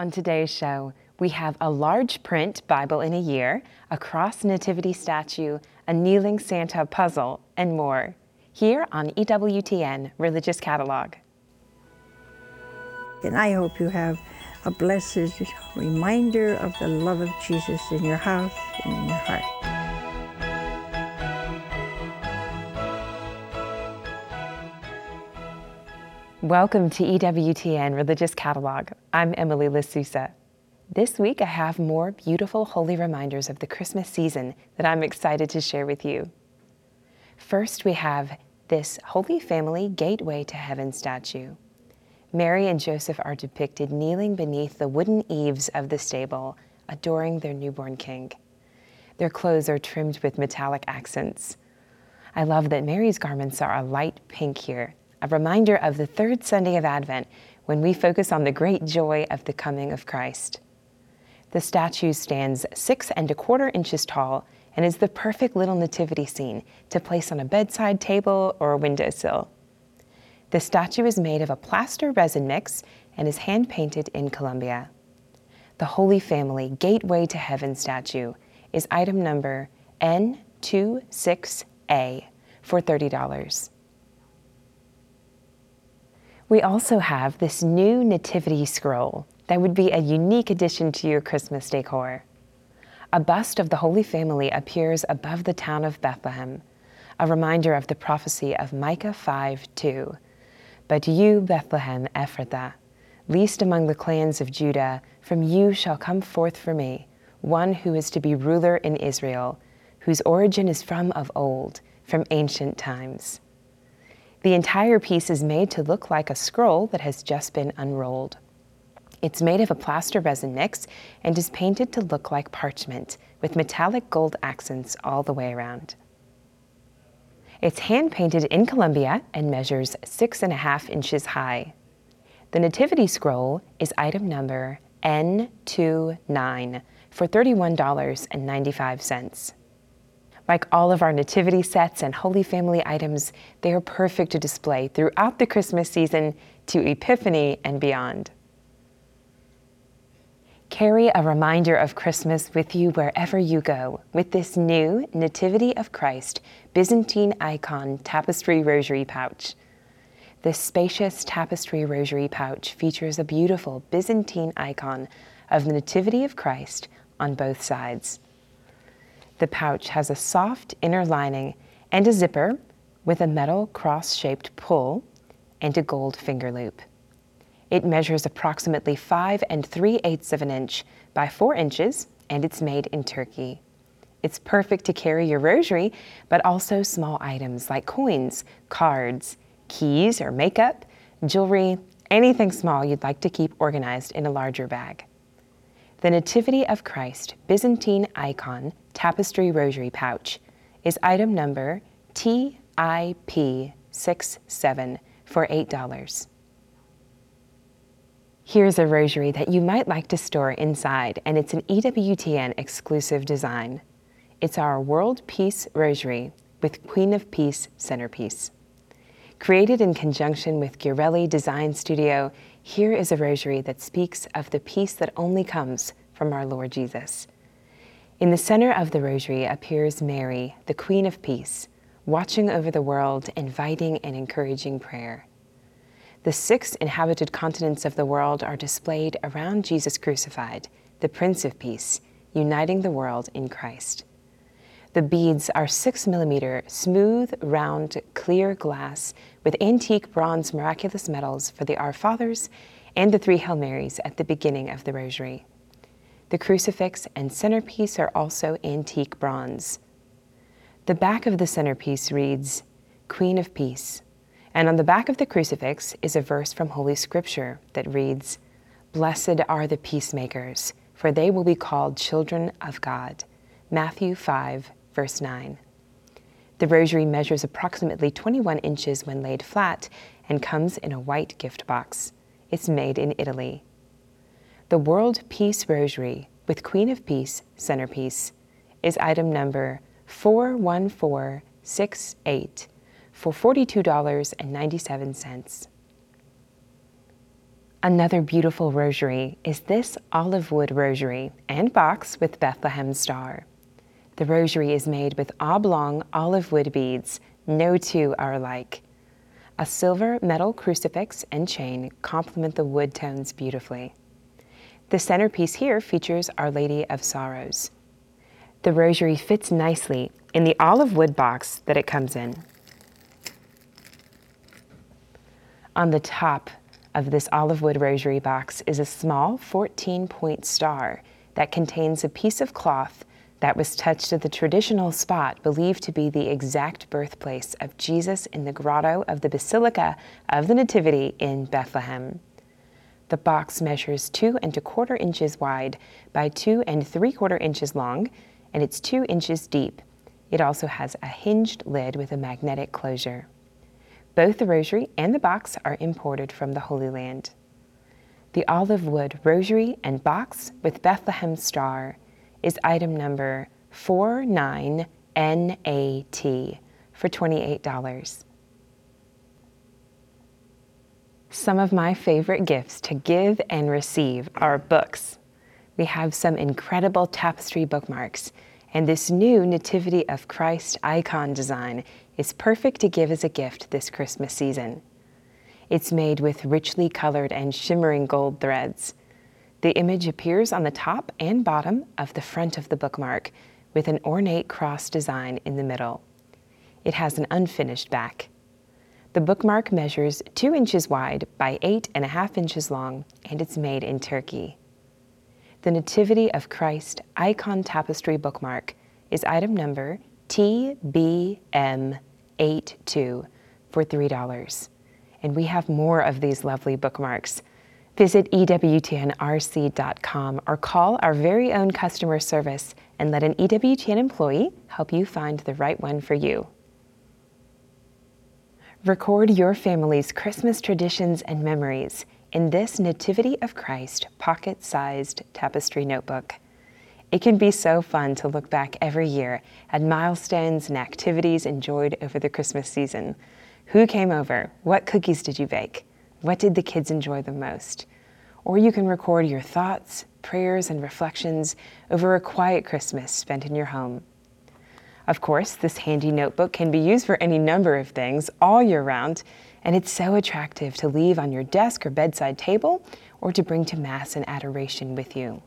On today's show, we have a large print Bible in a year, a cross nativity statue, a kneeling Santa puzzle, and more. Here on EWTN Religious Catalog. And I hope you have a blessed reminder of the love of Jesus in your house and in your heart. Welcome to EWTN Religious Catalog. I'm Emily Lasusa. This week I have more beautiful holy reminders of the Christmas season that I'm excited to share with you. First, we have this Holy Family Gateway to Heaven statue. Mary and Joseph are depicted kneeling beneath the wooden eaves of the stable, adoring their newborn king. Their clothes are trimmed with metallic accents. I love that Mary's garments are a light pink here, a reminder of the third Sunday of Advent when we focus on the great joy of the coming of Christ. The statue stands six and a quarter inches tall and is the perfect little nativity scene to place on a bedside table or a windowsill. The statue is made of a plaster resin mix and is hand painted in Colombia. The Holy Family Gateway to Heaven statue is item number N26A for $30. We also have this new nativity scroll that would be a unique addition to your Christmas decor. A bust of the Holy Family appears above the town of Bethlehem, a reminder of the prophecy of Micah 5 2. But you, Bethlehem Ephrathah, least among the clans of Judah, from you shall come forth for me one who is to be ruler in Israel, whose origin is from of old, from ancient times. The entire piece is made to look like a scroll that has just been unrolled. It's made of a plaster resin mix and is painted to look like parchment with metallic gold accents all the way around. It's hand painted in Colombia and measures six and a half inches high. The Nativity Scroll is item number N29 for $31.95. Like all of our nativity sets and Holy Family items, they are perfect to display throughout the Christmas season to Epiphany and beyond. Carry a reminder of Christmas with you wherever you go with this new Nativity of Christ Byzantine icon tapestry rosary pouch. This spacious tapestry rosary pouch features a beautiful Byzantine icon of the Nativity of Christ on both sides. The pouch has a soft inner lining and a zipper with a metal cross shaped pull and a gold finger loop. It measures approximately 5 and 3 eighths of an inch by 4 inches and it's made in Turkey. It's perfect to carry your rosary, but also small items like coins, cards, keys or makeup, jewelry, anything small you'd like to keep organized in a larger bag. The Nativity of Christ Byzantine Icon Tapestry Rosary Pouch is item number TIP67 for $8. Here's a rosary that you might like to store inside, and it's an EWTN exclusive design. It's our World Peace Rosary with Queen of Peace centerpiece. Created in conjunction with Ghirelli Design Studio, here is a rosary that speaks of the peace that only comes from our Lord Jesus. In the center of the rosary appears Mary, the Queen of Peace, watching over the world, inviting and encouraging prayer. The six inhabited continents of the world are displayed around Jesus crucified, the Prince of Peace, uniting the world in Christ. The beads are six millimeter, smooth, round, clear glass with antique bronze miraculous medals for the Our Fathers and the three Hail Marys at the beginning of the Rosary. The crucifix and centerpiece are also antique bronze. The back of the centerpiece reads, Queen of Peace, and on the back of the crucifix is a verse from Holy Scripture that reads, Blessed are the peacemakers, for they will be called children of God. Matthew 5, verse 9. The rosary measures approximately 21 inches when laid flat and comes in a white gift box. It's made in Italy. The World Peace Rosary with Queen of Peace centerpiece is item number 41468 for $42.97. Another beautiful rosary is this olive wood rosary and box with Bethlehem star. The rosary is made with oblong olive wood beads. No two are alike. A silver metal crucifix and chain complement the wood tones beautifully. The centerpiece here features Our Lady of Sorrows. The rosary fits nicely in the olive wood box that it comes in. On the top of this olive wood rosary box is a small 14 point star that contains a piece of cloth that was touched at the traditional spot believed to be the exact birthplace of Jesus in the grotto of the Basilica of the Nativity in Bethlehem. The box measures two and a quarter inches wide by two and three quarter inches long, and it's two inches deep. It also has a hinged lid with a magnetic closure. Both the rosary and the box are imported from the Holy Land. The olive wood rosary and box with Bethlehem star is item number 49NAT for $28. Some of my favorite gifts to give and receive are books. We have some incredible tapestry bookmarks, and this new Nativity of Christ icon design is perfect to give as a gift this Christmas season. It's made with richly colored and shimmering gold threads. The image appears on the top and bottom of the front of the bookmark with an ornate cross design in the middle. It has an unfinished back. The bookmark measures 2 inches wide by 8.5 inches long, and it's made in Turkey. The Nativity of Christ Icon Tapestry bookmark is item number TBM 82 for $3. And we have more of these lovely bookmarks. Visit EWTNRC.com or call our very own customer service and let an EWTN employee help you find the right one for you. Record your family's Christmas traditions and memories in this Nativity of Christ pocket sized tapestry notebook. It can be so fun to look back every year at milestones and activities enjoyed over the Christmas season. Who came over? What cookies did you bake? What did the kids enjoy the most? Or you can record your thoughts, prayers, and reflections over a quiet Christmas spent in your home. Of course, this handy notebook can be used for any number of things all year round, and it's so attractive to leave on your desk or bedside table or to bring to Mass and adoration with you.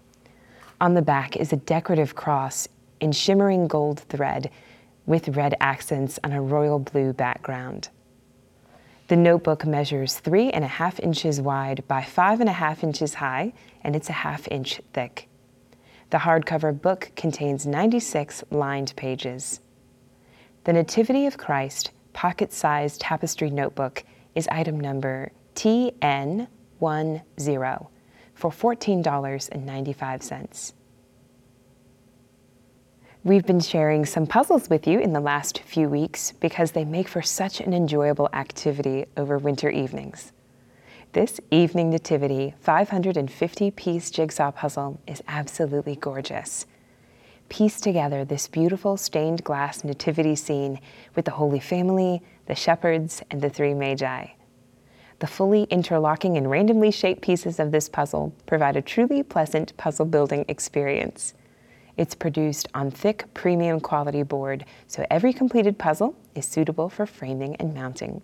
On the back is a decorative cross in shimmering gold thread with red accents on a royal blue background. The notebook measures three and a half inches wide by five and a half inches high, and it's a half inch thick. The hardcover book contains 96 lined pages. The Nativity of Christ pocket sized tapestry notebook is item number TN10 for $14.95. We've been sharing some puzzles with you in the last few weeks because they make for such an enjoyable activity over winter evenings. This Evening Nativity 550 piece jigsaw puzzle is absolutely gorgeous. Piece together this beautiful stained glass nativity scene with the Holy Family, the shepherds, and the three magi. The fully interlocking and randomly shaped pieces of this puzzle provide a truly pleasant puzzle building experience. It's produced on thick, premium quality board, so every completed puzzle is suitable for framing and mounting.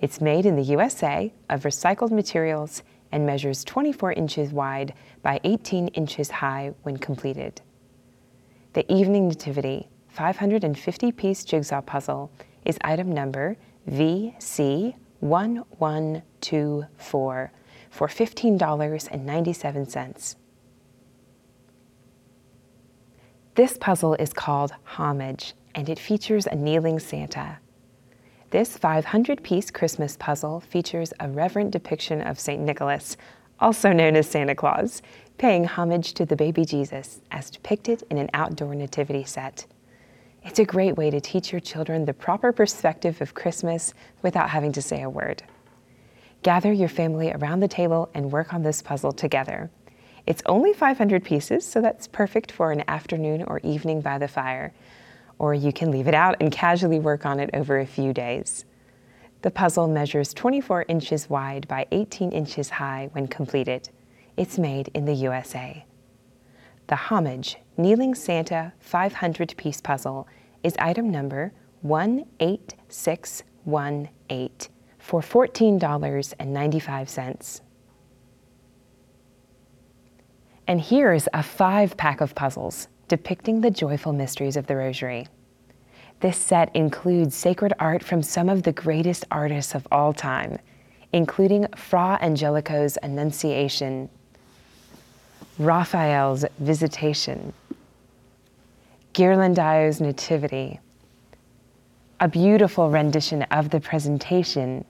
It's made in the USA of recycled materials and measures 24 inches wide by 18 inches high when completed. The Evening Nativity 550 piece jigsaw puzzle is item number VC1124 for $15.97. This puzzle is called Homage, and it features a kneeling Santa. This 500 piece Christmas puzzle features a reverent depiction of St. Nicholas, also known as Santa Claus, paying homage to the baby Jesus as depicted in an outdoor nativity set. It's a great way to teach your children the proper perspective of Christmas without having to say a word. Gather your family around the table and work on this puzzle together. It's only 500 pieces, so that's perfect for an afternoon or evening by the fire. Or you can leave it out and casually work on it over a few days. The puzzle measures 24 inches wide by 18 inches high when completed. It's made in the USA. The Homage Kneeling Santa 500 piece puzzle is item number 18618 for $14.95. And here's a five pack of puzzles depicting the joyful mysteries of the Rosary. This set includes sacred art from some of the greatest artists of all time, including Fra Angelico's Annunciation, Raphael's Visitation, Ghirlandaio's Nativity, a beautiful rendition of the presentation,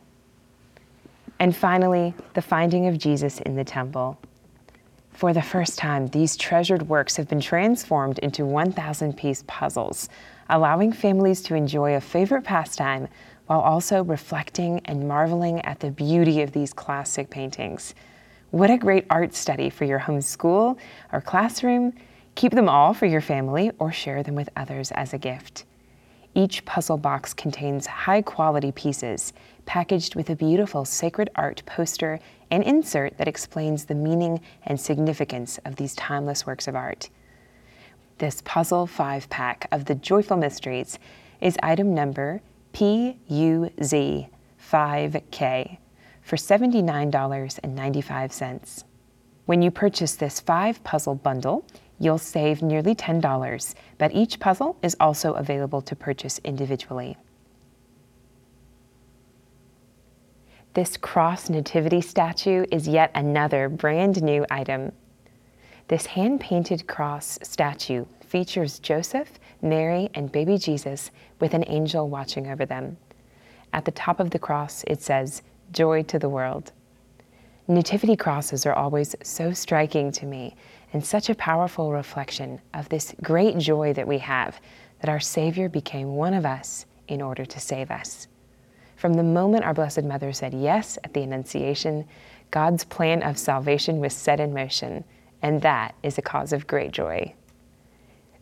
and finally, the finding of Jesus in the temple. For the first time, these treasured works have been transformed into 1,000 piece puzzles, allowing families to enjoy a favorite pastime while also reflecting and marveling at the beauty of these classic paintings. What a great art study for your home school or classroom! Keep them all for your family or share them with others as a gift. Each puzzle box contains high quality pieces packaged with a beautiful sacred art poster and insert that explains the meaning and significance of these timeless works of art. This puzzle five pack of the Joyful Mysteries is item number PUZ5K for $79.95. When you purchase this five puzzle bundle, you'll save nearly $10, but each puzzle is also available to purchase individually. This cross nativity statue is yet another brand new item. This hand painted cross statue features Joseph, Mary, and baby Jesus with an angel watching over them. At the top of the cross, it says, Joy to the world. Nativity crosses are always so striking to me and such a powerful reflection of this great joy that we have that our Savior became one of us in order to save us. From the moment our Blessed Mother said yes at the Annunciation, God's plan of salvation was set in motion, and that is a cause of great joy.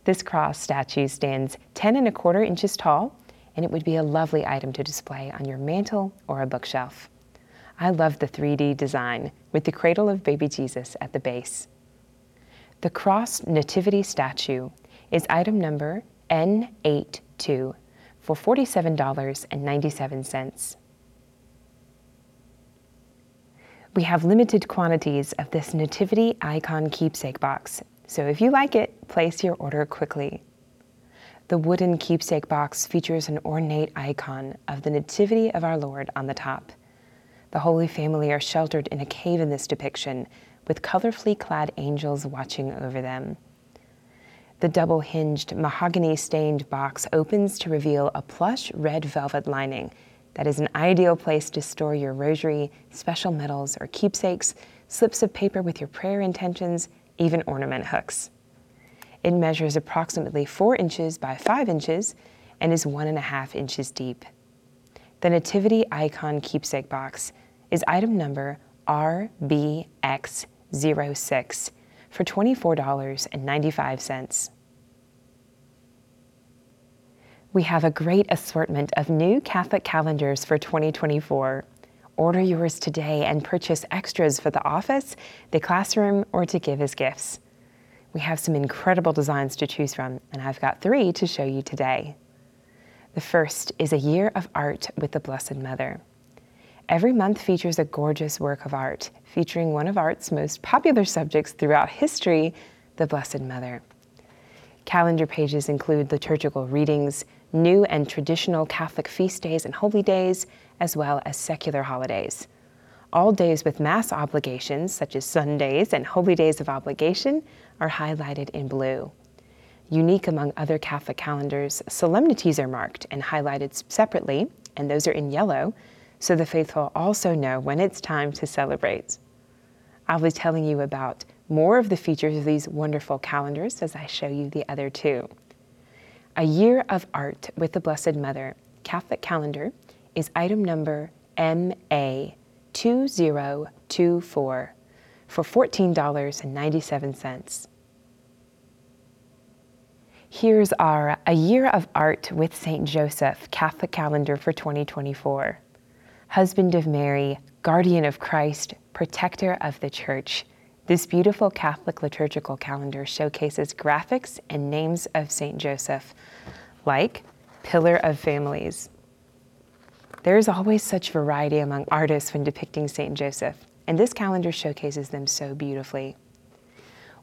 This cross statue stands 10 and a quarter inches tall, and it would be a lovely item to display on your mantle or a bookshelf. I love the 3D design with the cradle of baby Jesus at the base. The cross nativity statue is item number N82 for $47.97. We have limited quantities of this Nativity Icon keepsake box, so if you like it, place your order quickly. The wooden keepsake box features an ornate icon of the Nativity of our Lord on the top. The Holy Family are sheltered in a cave in this depiction, with colorfully clad angels watching over them. The double hinged, mahogany stained box opens to reveal a plush red velvet lining that is an ideal place to store your rosary, special medals, or keepsakes, slips of paper with your prayer intentions, even ornament hooks. It measures approximately 4 inches by 5 inches and is 1.5 inches deep. The Nativity Icon Keepsake Box is item number RBX06 for $24.95. We have a great assortment of new Catholic calendars for 2024. Order yours today and purchase extras for the office, the classroom, or to give as gifts. We have some incredible designs to choose from, and I've got three to show you today. The first is a year of art with the Blessed Mother. Every month features a gorgeous work of art featuring one of art's most popular subjects throughout history, the Blessed Mother. Calendar pages include liturgical readings, new and traditional Catholic feast days and holy days, as well as secular holidays. All days with Mass obligations, such as Sundays and holy days of obligation, are highlighted in blue. Unique among other Catholic calendars, solemnities are marked and highlighted separately, and those are in yellow, so the faithful also know when it's time to celebrate. I'll be telling you about more of the features of these wonderful calendars as I show you the other two. A Year of Art with the Blessed Mother Catholic Calendar is item number MA2024 for $14.97. Here's our A Year of Art with St. Joseph Catholic Calendar for 2024. Husband of Mary, guardian of Christ, protector of the church. This beautiful Catholic liturgical calendar showcases graphics and names of St. Joseph, like Pillar of Families. There is always such variety among artists when depicting St. Joseph, and this calendar showcases them so beautifully.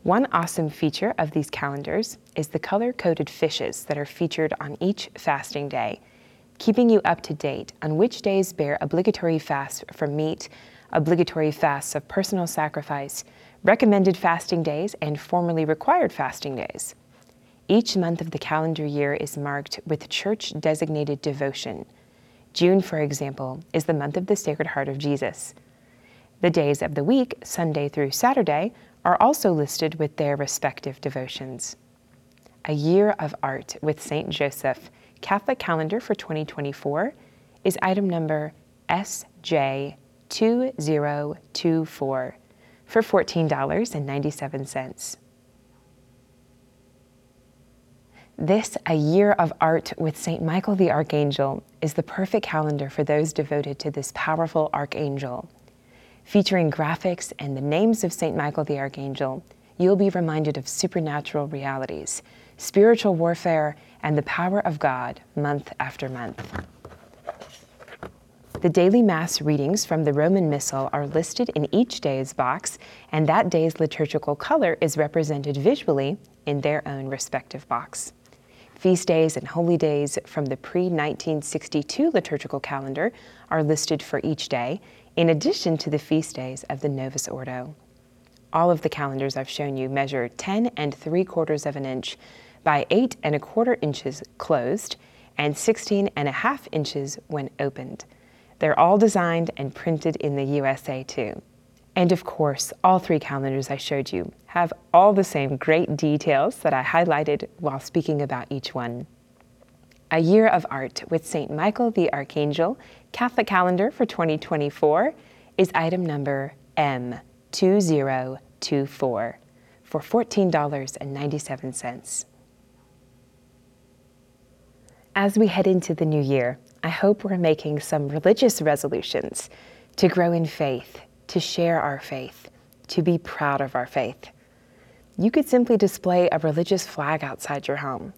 One awesome feature of these calendars is the color coded fishes that are featured on each fasting day, keeping you up to date on which days bear obligatory fasts from meat, obligatory fasts of personal sacrifice, recommended fasting days, and formerly required fasting days. Each month of the calendar year is marked with church designated devotion. June, for example, is the month of the Sacred Heart of Jesus. The days of the week, Sunday through Saturday, are also listed with their respective devotions. A Year of Art with St. Joseph, Catholic Calendar for 2024, is item number SJ2024 for $14.97. This, A Year of Art with St. Michael the Archangel, is the perfect calendar for those devoted to this powerful archangel. Featuring graphics and the names of St. Michael the Archangel, you'll be reminded of supernatural realities, spiritual warfare, and the power of God month after month. The daily Mass readings from the Roman Missal are listed in each day's box, and that day's liturgical color is represented visually in their own respective box. Feast days and holy days from the pre 1962 liturgical calendar are listed for each day, in addition to the feast days of the Novus Ordo. All of the calendars I've shown you measure 10 and 3 quarters of an inch by 8 and a quarter inches closed and 16 and a half inches when opened. They're all designed and printed in the USA too. And of course, all three calendars I showed you have all the same great details that I highlighted while speaking about each one. A Year of Art with St. Michael the Archangel Catholic Calendar for 2024 is item number M2024 for $14.97. As we head into the new year, I hope we're making some religious resolutions to grow in faith, to share our faith, to be proud of our faith. You could simply display a religious flag outside your home.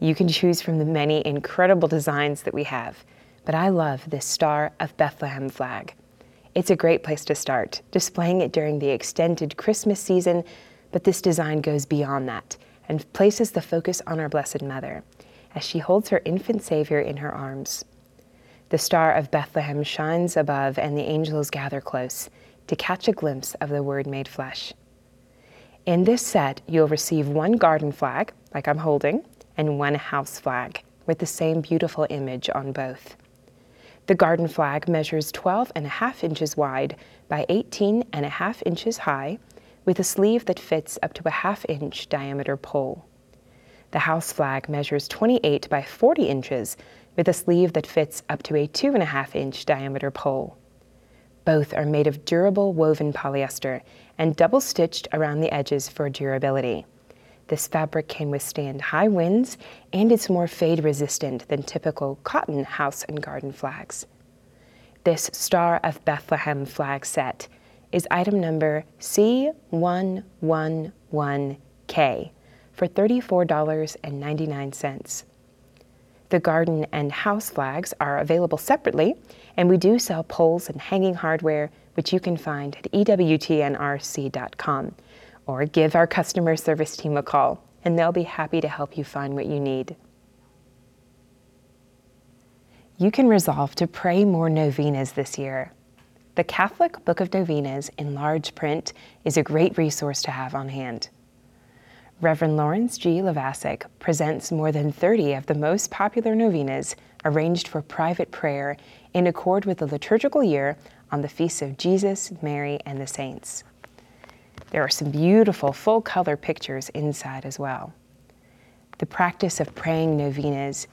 You can choose from the many incredible designs that we have, but I love this Star of Bethlehem flag. It's a great place to start, displaying it during the extended Christmas season, but this design goes beyond that and places the focus on our Blessed Mother as she holds her infant Savior in her arms. The Star of Bethlehem shines above, and the angels gather close to catch a glimpse of the Word made flesh. In this set, you'll receive one garden flag, like I'm holding, and one house flag, with the same beautiful image on both. The garden flag measures 12 and a half inches wide by 18 and a half inches high, with a sleeve that fits up to a half inch diameter pole. The house flag measures 28 by 40 inches with a sleeve that fits up to a 2.5 inch diameter pole. Both are made of durable woven polyester and double stitched around the edges for durability. This fabric can withstand high winds and it's more fade resistant than typical cotton house and garden flags. This Star of Bethlehem flag set is item number C111K for $34.99. The garden and house flags are available separately, and we do sell poles and hanging hardware, which you can find at ewtnrc.com. Or give our customer service team a call, and they'll be happy to help you find what you need. You can resolve to pray more novenas this year. The Catholic Book of Novenas in large print is a great resource to have on hand. Reverend Lawrence G. Lovasik presents more than 30 of the most popular novenas arranged for private prayer in accord with the liturgical year on the feasts of Jesus, Mary, and the saints. There are some beautiful full color pictures inside as well. The practice of praying novenas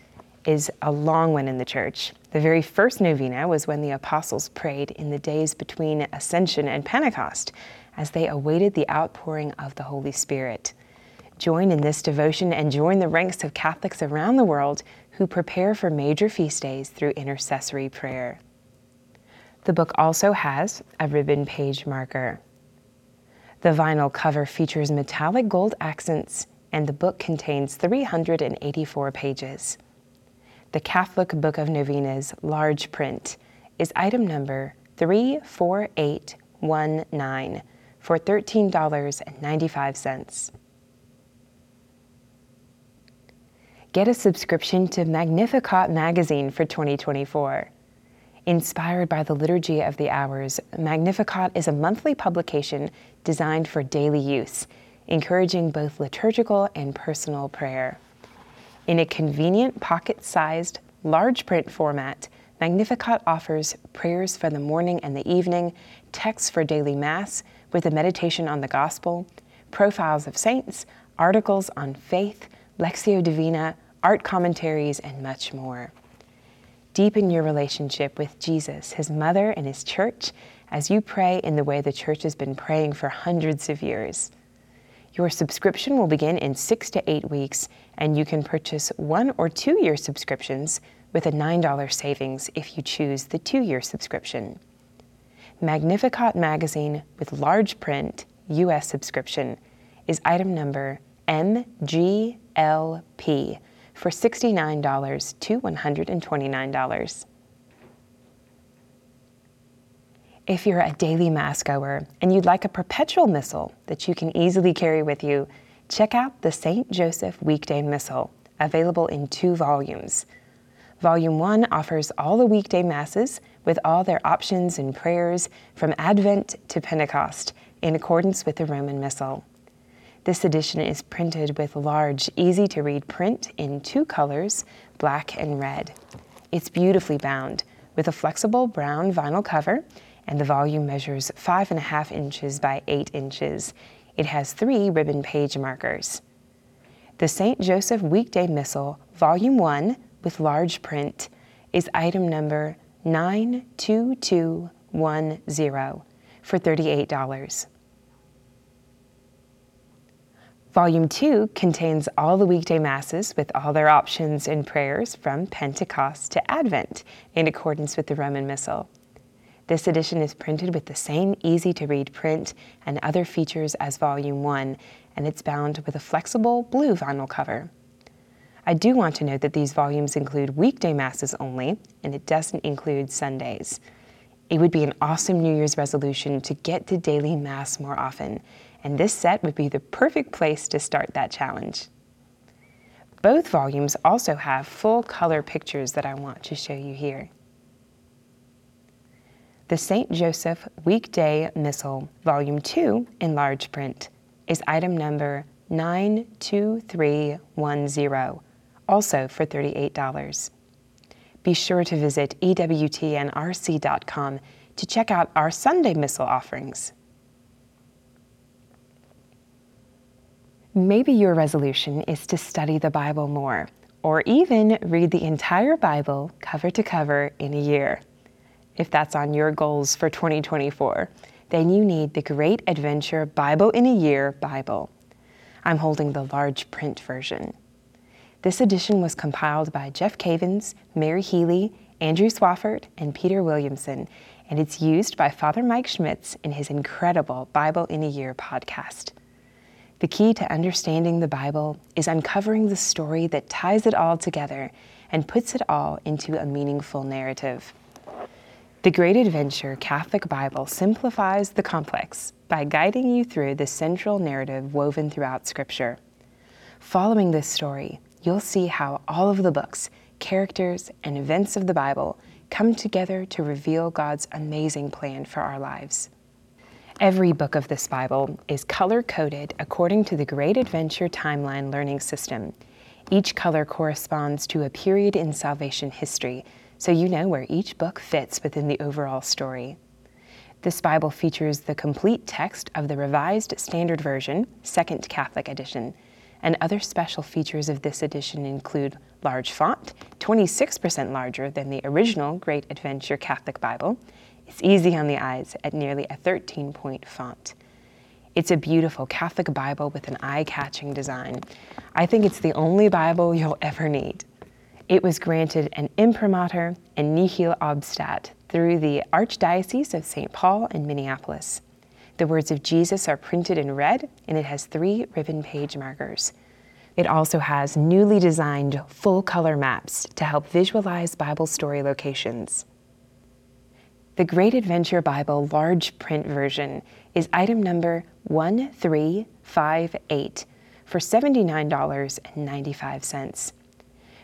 is a long one in the church. The very first novena was when the apostles prayed in the days between Ascension and Pentecost as they awaited the outpouring of the Holy Spirit. Join in this devotion and join the ranks of Catholics around the world who prepare for major feast days through intercessory prayer. The book also has a ribbon page marker. The vinyl cover features metallic gold accents, and the book contains 384 pages. The Catholic Book of Novenas large print is item number 34819 for $13.95. Get a subscription to Magnificat magazine for 2024. Inspired by the Liturgy of the Hours, Magnificat is a monthly publication designed for daily use, encouraging both liturgical and personal prayer. In a convenient pocket sized, large print format, Magnificat offers prayers for the morning and the evening, texts for daily Mass with a meditation on the Gospel, profiles of saints, articles on faith, Lectio Divina, art commentaries, and much more. Deepen your relationship with Jesus, his mother, and his church as you pray in the way the church has been praying for hundreds of years. Your subscription will begin in six to eight weeks, and you can purchase one or two year subscriptions with a $9 savings if you choose the two year subscription. Magnificat magazine with large print US subscription is item number MGLP for $69 to $129. If you're a daily Mass goer and you'd like a perpetual missal that you can easily carry with you, check out the St. Joseph Weekday Missal, available in two volumes. Volume 1 offers all the weekday Masses with all their options and prayers from Advent to Pentecost in accordance with the Roman Missal. This edition is printed with large, easy to read print in two colors, black and red. It's beautifully bound with a flexible brown vinyl cover, and the volume measures five and a half inches by eight inches. It has three ribbon page markers. The St. Joseph Weekday Missal, Volume 1, with large print, is item number 92210 for $38. Volume 2 contains all the weekday Masses with all their options and prayers from Pentecost to Advent in accordance with the Roman Missal. This edition is printed with the same easy to read print and other features as Volume 1, and it's bound with a flexible blue vinyl cover. I do want to note that these volumes include weekday Masses only, and it doesn't include Sundays. It would be an awesome New Year's resolution to get to daily Mass more often and this set would be the perfect place to start that challenge. Both volumes also have full color pictures that I want to show you here. The St. Joseph Weekday Missal, Volume 2, in large print, is item number 92310, also for $38. Be sure to visit EWTNRC.com to check out our Sunday Missal offerings. Maybe your resolution is to study the Bible more, or even read the entire Bible cover to cover in a year. If that's on your goals for 2024, then you need the Great Adventure Bible in a Year Bible. I'm holding the large print version. This edition was compiled by Jeff Cavins, Mary Healy, Andrew Swafford, and Peter Williamson, and it's used by Father Mike Schmitz in his incredible Bible in a Year podcast. The key to understanding the Bible is uncovering the story that ties it all together and puts it all into a meaningful narrative. The Great Adventure Catholic Bible simplifies the complex by guiding you through the central narrative woven throughout Scripture. Following this story, you'll see how all of the books, characters, and events of the Bible come together to reveal God's amazing plan for our lives. Every book of this Bible is color coded according to the Great Adventure Timeline Learning System. Each color corresponds to a period in salvation history, so you know where each book fits within the overall story. This Bible features the complete text of the Revised Standard Version, Second Catholic Edition, and other special features of this edition include large font, 26% larger than the original Great Adventure Catholic Bible, it's easy on the eyes at nearly a 13 point font. It's a beautiful Catholic Bible with an eye catching design. I think it's the only Bible you'll ever need. It was granted an imprimatur and nihil obstat through the Archdiocese of St. Paul in Minneapolis. The words of Jesus are printed in red, and it has three ribbon page markers. It also has newly designed full color maps to help visualize Bible story locations. The Great Adventure Bible large print version is item number 1358 for $79.95.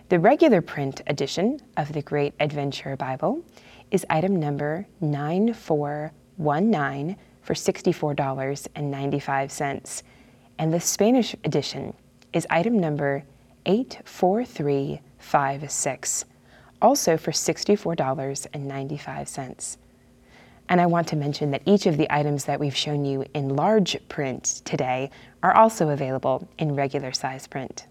The regular print edition of the Great Adventure Bible is item number 9419 for $64.95. And the Spanish edition is item number 84356, also for $64.95. And I want to mention that each of the items that we've shown you in large print today are also available in regular size print.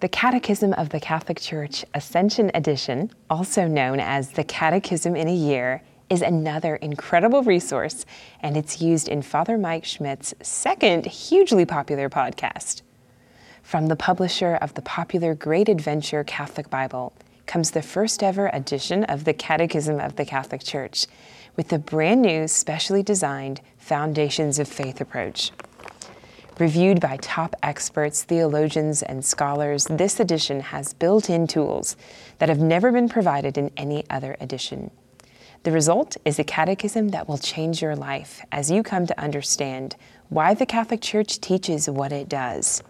The Catechism of the Catholic Church Ascension Edition, also known as the Catechism in a Year, is another incredible resource, and it's used in Father Mike Schmitz's second hugely popular podcast. From the publisher of the popular Great Adventure Catholic Bible, comes the first ever edition of the Catechism of the Catholic Church with the brand new, specially designed Foundations of Faith approach. Reviewed by top experts, theologians, and scholars, this edition has built in tools that have never been provided in any other edition. The result is a catechism that will change your life as you come to understand why the Catholic Church teaches what it does.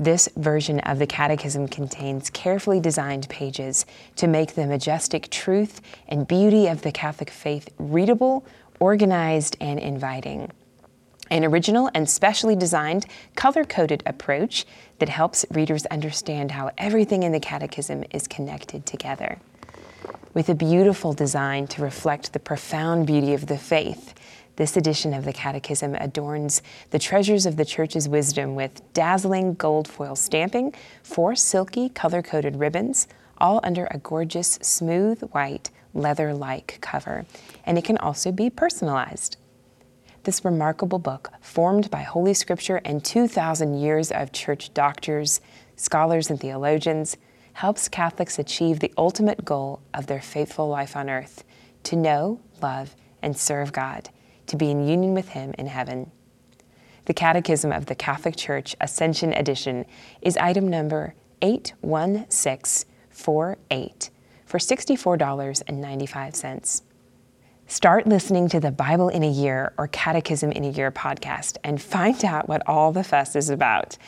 This version of the Catechism contains carefully designed pages to make the majestic truth and beauty of the Catholic faith readable, organized, and inviting. An original and specially designed color coded approach that helps readers understand how everything in the Catechism is connected together. With a beautiful design to reflect the profound beauty of the faith, this edition of the Catechism adorns the treasures of the Church's wisdom with dazzling gold foil stamping, four silky color coded ribbons, all under a gorgeous, smooth, white, leather like cover. And it can also be personalized. This remarkable book, formed by Holy Scripture and 2,000 years of church doctors, scholars, and theologians, helps Catholics achieve the ultimate goal of their faithful life on earth to know, love, and serve God to be in union with Him in heaven. The Catechism of the Catholic Church Ascension Edition is item number 81648 for $64.95. Start listening to the Bible in a Year or Catechism in a Year podcast and find out what all the fuss is about.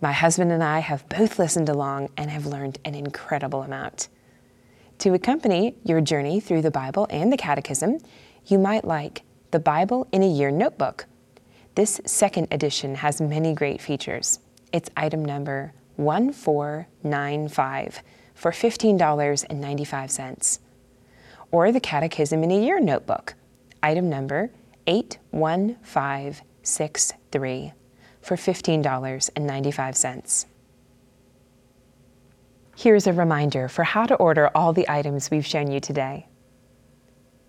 My husband and I have both listened along and have learned an incredible amount. To accompany your journey through the Bible and the Catechism, you might like the Bible in a Year Notebook. This second edition has many great features. It's item number 1495 for $15.95. Or the Catechism in a Year Notebook, item number 81563 for $15.95. Here's a reminder for how to order all the items we've shown you today.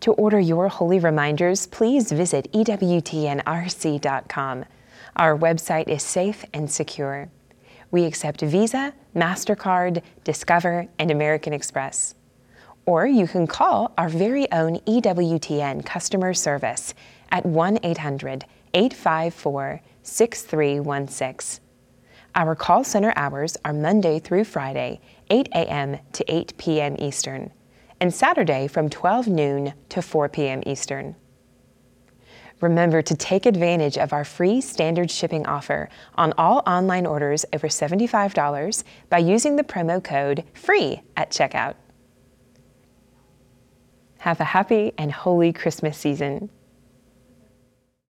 To order your holy reminders, please visit EWTNRC.com. Our website is safe and secure. We accept Visa, MasterCard, Discover, and American Express. Or you can call our very own EWTN customer service at 1 800 854 6316. Our call center hours are Monday through Friday, 8 a.m. to 8 p.m. Eastern and Saturday from 12 noon to 4 p.m. Eastern. Remember to take advantage of our free standard shipping offer on all online orders over $75 by using the promo code FREE at checkout. Have a happy and holy Christmas season.